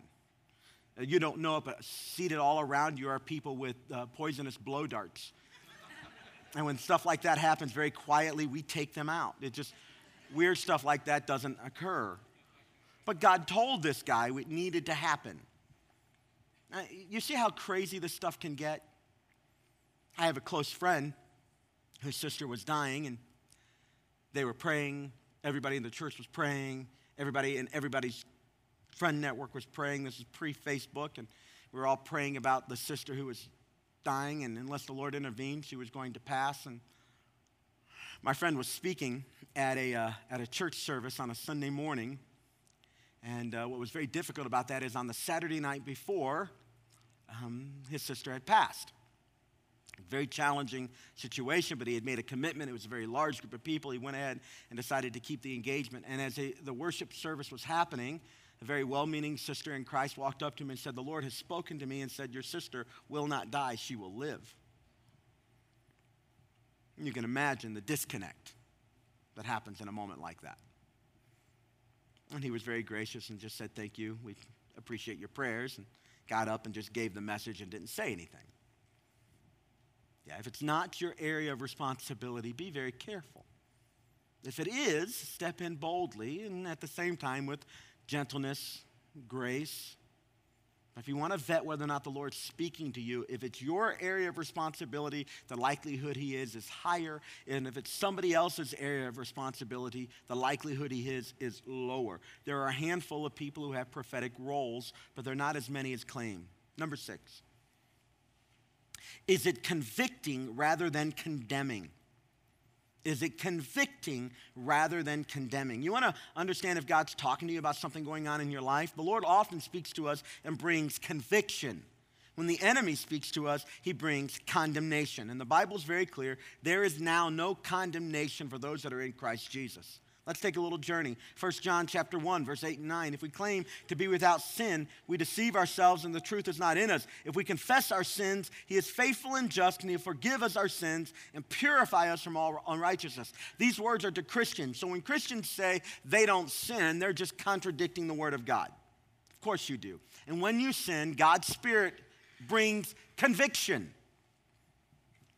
You don't know it, but seated all around you are people with uh, poisonous blow darts. and when stuff like that happens very quietly, we take them out. It just, weird stuff like that doesn't occur. But God told this guy it needed to happen. Now, you see how crazy this stuff can get? I have a close friend whose sister was dying, and they were praying. Everybody in the church was praying. Everybody in everybody's friend network was praying. This is pre Facebook, and we were all praying about the sister who was dying, and unless the Lord intervened, she was going to pass. And my friend was speaking at a, uh, at a church service on a Sunday morning. And uh, what was very difficult about that is on the Saturday night before, um, his sister had passed. Very challenging situation, but he had made a commitment. It was a very large group of people. He went ahead and decided to keep the engagement. And as the worship service was happening, a very well meaning sister in Christ walked up to him and said, The Lord has spoken to me and said, Your sister will not die, she will live. And you can imagine the disconnect that happens in a moment like that. And he was very gracious and just said, Thank you. We appreciate your prayers. And got up and just gave the message and didn't say anything. Yeah, if it's not your area of responsibility, be very careful. If it is, step in boldly and at the same time with gentleness, grace. If you want to vet whether or not the Lord's speaking to you, if it's your area of responsibility, the likelihood He is is higher. And if it's somebody else's area of responsibility, the likelihood He is is lower. There are a handful of people who have prophetic roles, but they're not as many as claim. Number six. Is it convicting rather than condemning? Is it convicting rather than condemning? You want to understand if God's talking to you about something going on in your life? The Lord often speaks to us and brings conviction. When the enemy speaks to us, he brings condemnation. And the Bible is very clear there is now no condemnation for those that are in Christ Jesus. Let's take a little journey. 1 John chapter 1 verse 8 and 9. If we claim to be without sin, we deceive ourselves and the truth is not in us. If we confess our sins, he is faithful and just and he'll forgive us our sins and purify us from all unrighteousness. These words are to Christians. So when Christians say they don't sin, they're just contradicting the word of God. Of course you do. And when you sin, God's spirit brings conviction.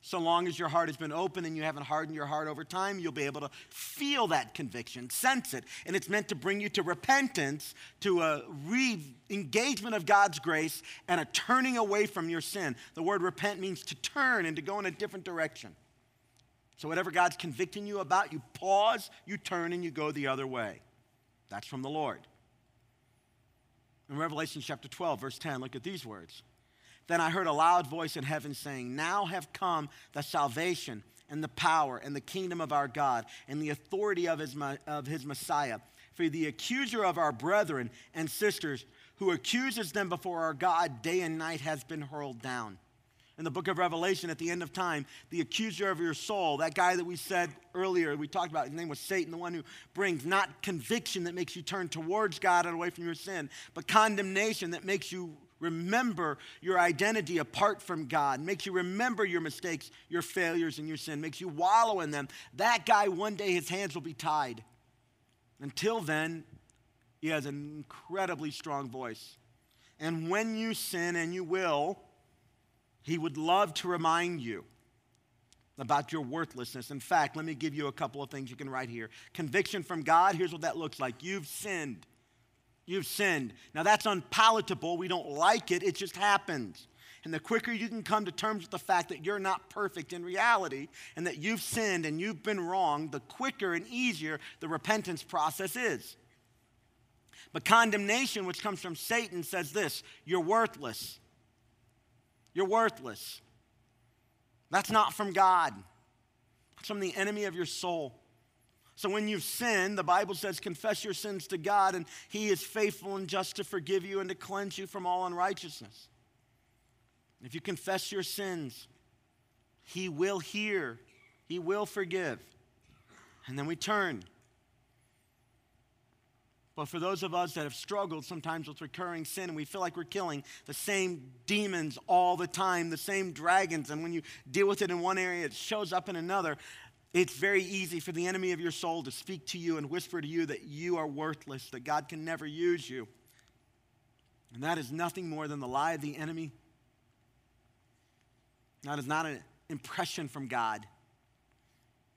So long as your heart has been open and you haven't hardened your heart over time, you'll be able to feel that conviction, sense it. And it's meant to bring you to repentance, to a re engagement of God's grace, and a turning away from your sin. The word repent means to turn and to go in a different direction. So, whatever God's convicting you about, you pause, you turn, and you go the other way. That's from the Lord. In Revelation chapter 12, verse 10, look at these words. Then I heard a loud voice in heaven saying, Now have come the salvation and the power and the kingdom of our God and the authority of his, of his Messiah. For the accuser of our brethren and sisters, who accuses them before our God day and night, has been hurled down. in the book of Revelation at the end of time, the accuser of your soul, that guy that we said earlier, we talked about, his name was Satan, the one who brings not conviction that makes you turn towards God and away from your sin, but condemnation that makes you remember your identity apart from God, makes you remember your mistakes, your failures, and your sin, makes you wallow in them. That guy, one day, his hands will be tied. Until then, he has an incredibly strong voice. And when you sin, and you will, he would love to remind you about your worthlessness. In fact, let me give you a couple of things you can write here. Conviction from God, here's what that looks like you've sinned. You've sinned. Now, that's unpalatable. We don't like it, it just happens. And the quicker you can come to terms with the fact that you're not perfect in reality and that you've sinned and you've been wrong, the quicker and easier the repentance process is. But condemnation, which comes from Satan, says this you're worthless. You're worthless. That's not from God, it's from the enemy of your soul. So when you've sinned, the Bible says, confess your sins to God, and He is faithful and just to forgive you and to cleanse you from all unrighteousness. If you confess your sins, He will hear, He will forgive. And then we turn but for those of us that have struggled sometimes with recurring sin and we feel like we're killing the same demons all the time, the same dragons, and when you deal with it in one area, it shows up in another, it's very easy for the enemy of your soul to speak to you and whisper to you that you are worthless, that God can never use you. And that is nothing more than the lie of the enemy. That is not an impression from God.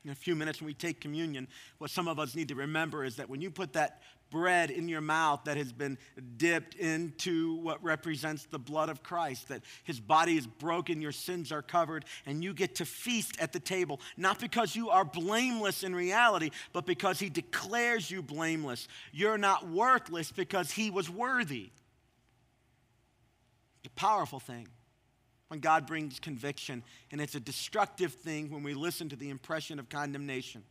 In a few minutes, when we take communion, what some of us need to remember is that when you put that bread in your mouth that has been dipped into what represents the blood of Christ, that his body is broken, your sins are covered, and you get to feast at the table, not because you are blameless in reality, but because he declares you blameless. You're not worthless because he was worthy. It's a powerful thing when God brings conviction, and it's a destructive thing when we listen to the impression of condemnation.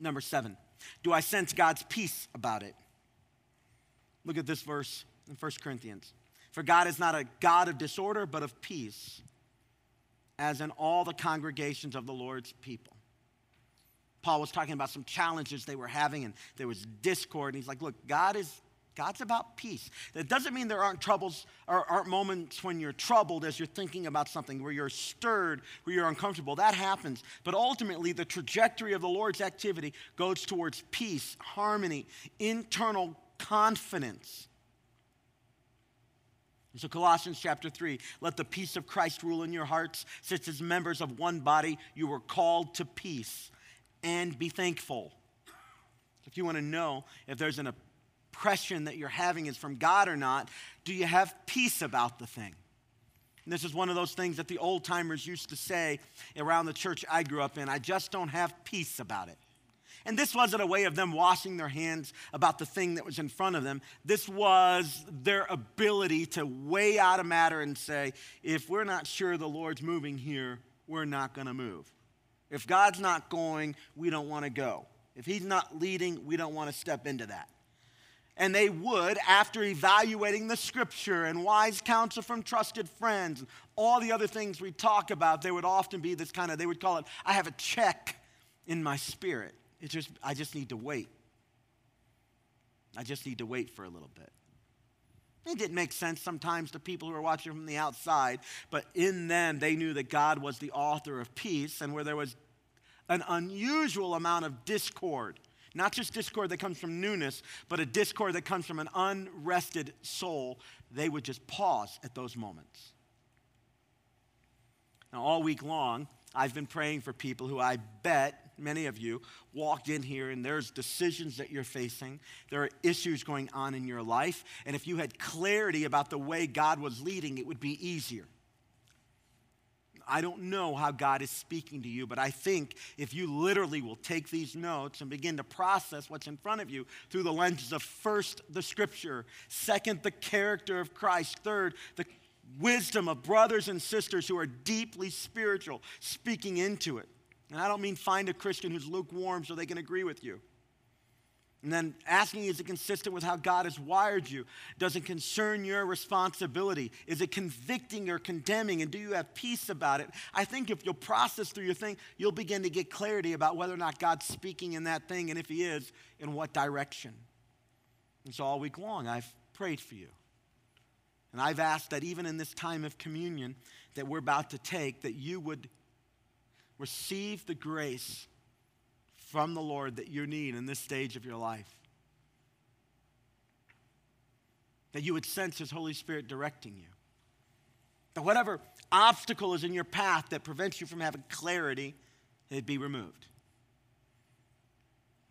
Number seven, do I sense God's peace about it? Look at this verse in 1 Corinthians. For God is not a God of disorder, but of peace, as in all the congregations of the Lord's people. Paul was talking about some challenges they were having, and there was discord. And he's like, Look, God is God's about peace. That doesn't mean there aren't troubles or aren't moments when you're troubled as you're thinking about something, where you're stirred, where you're uncomfortable. That happens. But ultimately, the trajectory of the Lord's activity goes towards peace, harmony, internal confidence. so, Colossians chapter 3 let the peace of Christ rule in your hearts, since as members of one body you were called to peace, and be thankful. If you want to know if there's an that you're having is from God or not, do you have peace about the thing? And this is one of those things that the old timers used to say around the church I grew up in I just don't have peace about it. And this wasn't a way of them washing their hands about the thing that was in front of them. This was their ability to weigh out a matter and say, if we're not sure the Lord's moving here, we're not going to move. If God's not going, we don't want to go. If He's not leading, we don't want to step into that. And they would, after evaluating the scripture and wise counsel from trusted friends, and all the other things we talk about, there would often be this kind of, they would call it, I have a check in my spirit. It's just, I just need to wait. I just need to wait for a little bit. It didn't make sense sometimes to people who were watching from the outside, but in them, they knew that God was the author of peace, and where there was an unusual amount of discord not just discord that comes from newness, but a discord that comes from an unrested soul, they would just pause at those moments. Now, all week long, I've been praying for people who I bet many of you walked in here and there's decisions that you're facing. There are issues going on in your life. And if you had clarity about the way God was leading, it would be easier. I don't know how God is speaking to you, but I think if you literally will take these notes and begin to process what's in front of you through the lenses of first, the scripture, second, the character of Christ, third, the wisdom of brothers and sisters who are deeply spiritual, speaking into it. And I don't mean find a Christian who's lukewarm so they can agree with you. And then asking, is it consistent with how God has wired you? Does it concern your responsibility? Is it convicting or condemning? And do you have peace about it? I think if you'll process through your thing, you'll begin to get clarity about whether or not God's speaking in that thing, and if He is, in what direction. And so all week long, I've prayed for you. And I've asked that even in this time of communion that we're about to take, that you would receive the grace from the Lord that you need in this stage of your life. That you would sense His Holy Spirit directing you. That whatever obstacle is in your path that prevents you from having clarity, it'd be removed.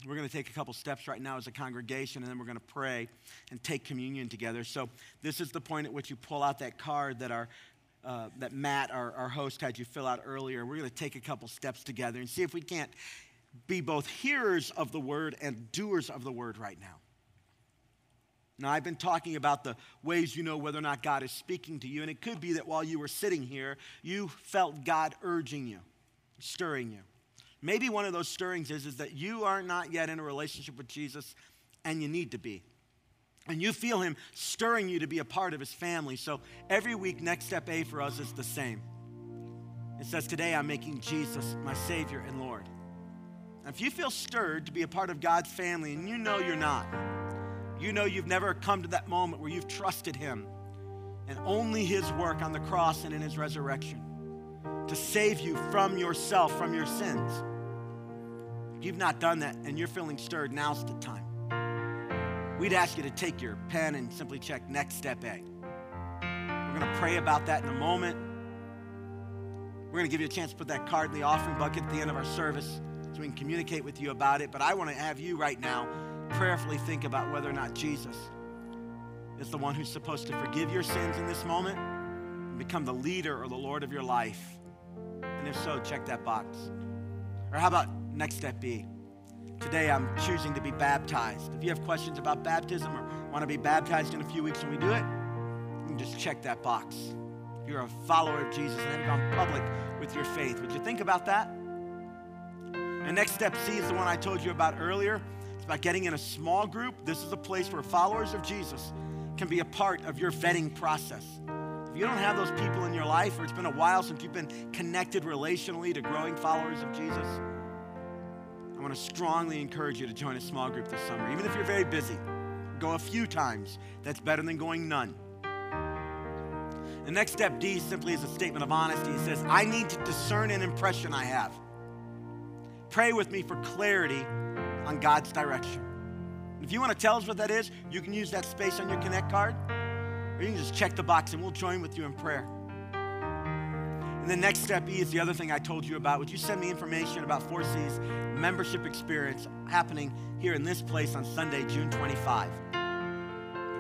We're going to take a couple steps right now as a congregation, and then we're going to pray and take communion together. So, this is the point at which you pull out that card that, our, uh, that Matt, our, our host, had you fill out earlier. We're going to take a couple steps together and see if we can't be both hearers of the word and doers of the word right now. Now, I've been talking about the ways you know whether or not God is speaking to you, and it could be that while you were sitting here, you felt God urging you, stirring you. Maybe one of those stirrings is, is that you are not yet in a relationship with Jesus and you need to be. And you feel Him stirring you to be a part of His family. So every week, Next Step A for us is the same. It says, Today I'm making Jesus my Savior and Lord. If you feel stirred to be a part of God's family and you know you're not, you know you've never come to that moment where you've trusted Him and only His work on the cross and in His resurrection to save you from yourself, from your sins. You've not done that and you're feeling stirred, now's the time. We'd ask you to take your pen and simply check next step A. We're going to pray about that in a moment. We're going to give you a chance to put that card in the offering bucket at the end of our service so we can communicate with you about it. But I want to have you right now prayerfully think about whether or not Jesus is the one who's supposed to forgive your sins in this moment and become the leader or the Lord of your life. And if so, check that box. Or how about next step B? Today I'm choosing to be baptized. If you have questions about baptism or want to be baptized in a few weeks when we do it, you can just check that box. You're a follower of Jesus and have gone public with your faith, would you think about that? And next step C is the one I told you about earlier. It's about getting in a small group. This is a place where followers of Jesus can be a part of your vetting process. If you don't have those people in your life, or it's been a while since you've been connected relationally to growing followers of Jesus, I want to strongly encourage you to join a small group this summer. Even if you're very busy, go a few times. That's better than going none. The next step D simply is a statement of honesty. It says, I need to discern an impression I have pray with me for clarity on God's direction. If you want to tell us what that is, you can use that space on your Connect card, or you can just check the box and we'll join with you in prayer. And the next step E is the other thing I told you about. Would you send me information about 4C's membership experience happening here in this place on Sunday, June 25?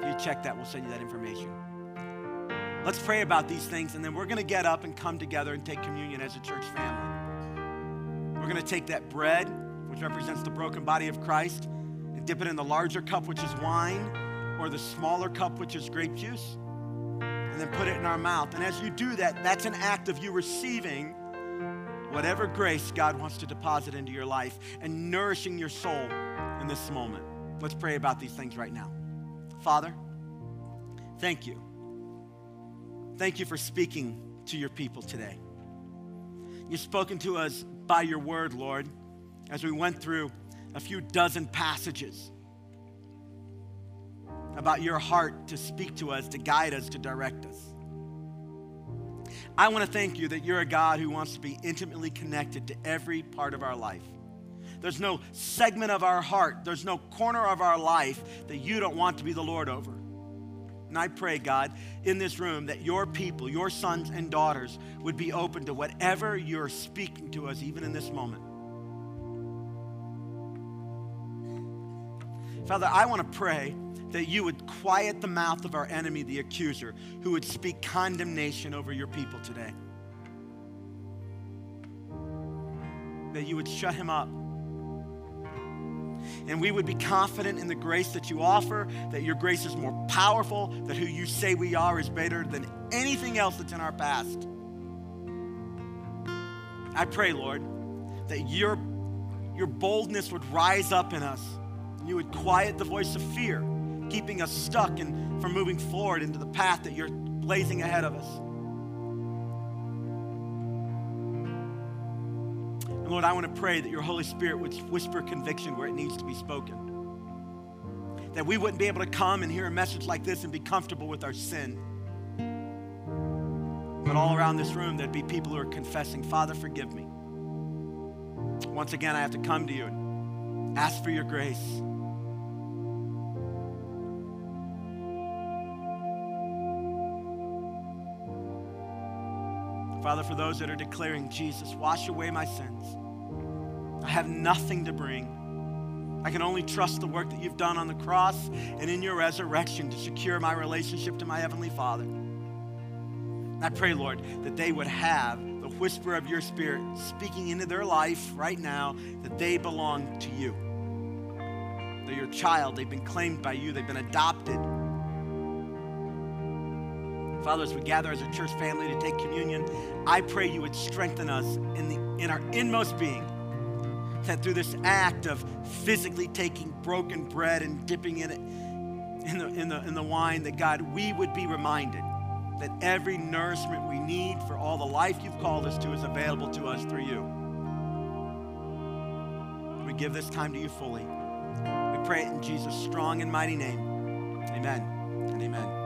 If you check that, we'll send you that information. Let's pray about these things, and then we're going to get up and come together and take communion as a church family. We're going to take that bread, which represents the broken body of Christ, and dip it in the larger cup, which is wine, or the smaller cup, which is grape juice, and then put it in our mouth. And as you do that, that's an act of you receiving whatever grace God wants to deposit into your life and nourishing your soul in this moment. Let's pray about these things right now. Father, thank you. Thank you for speaking to your people today. You've spoken to us by your word, Lord, as we went through a few dozen passages about your heart to speak to us, to guide us, to direct us. I want to thank you that you're a God who wants to be intimately connected to every part of our life. There's no segment of our heart, there's no corner of our life that you don't want to be the Lord over. And I pray, God, in this room that your people, your sons and daughters, would be open to whatever you're speaking to us, even in this moment. Father, I want to pray that you would quiet the mouth of our enemy, the accuser, who would speak condemnation over your people today. That you would shut him up and we would be confident in the grace that you offer, that your grace is more powerful, that who you say we are is better than anything else that's in our past. I pray, Lord, that your, your boldness would rise up in us And You would quiet the voice of fear, keeping us stuck and from moving forward into the path that you're blazing ahead of us. And Lord, I want to pray that your Holy Spirit would whisper conviction where it needs to be spoken. That we wouldn't be able to come and hear a message like this and be comfortable with our sin. But all around this room, there'd be people who are confessing, Father, forgive me. Once again, I have to come to you and ask for your grace. Father, for those that are declaring, Jesus, wash away my sins. I have nothing to bring. I can only trust the work that you've done on the cross and in your resurrection to secure my relationship to my Heavenly Father. I pray, Lord, that they would have the whisper of your Spirit speaking into their life right now that they belong to you. They're your child, they've been claimed by you, they've been adopted. Father, as we gather as a church family to take communion, I pray you would strengthen us in, the, in our inmost being. That through this act of physically taking broken bread and dipping in it in the, in the, in the wine, that God, we would be reminded that every nourishment we need for all the life you've called us to is available to us through you. We give this time to you fully. We pray it in Jesus' strong and mighty name. Amen. And amen.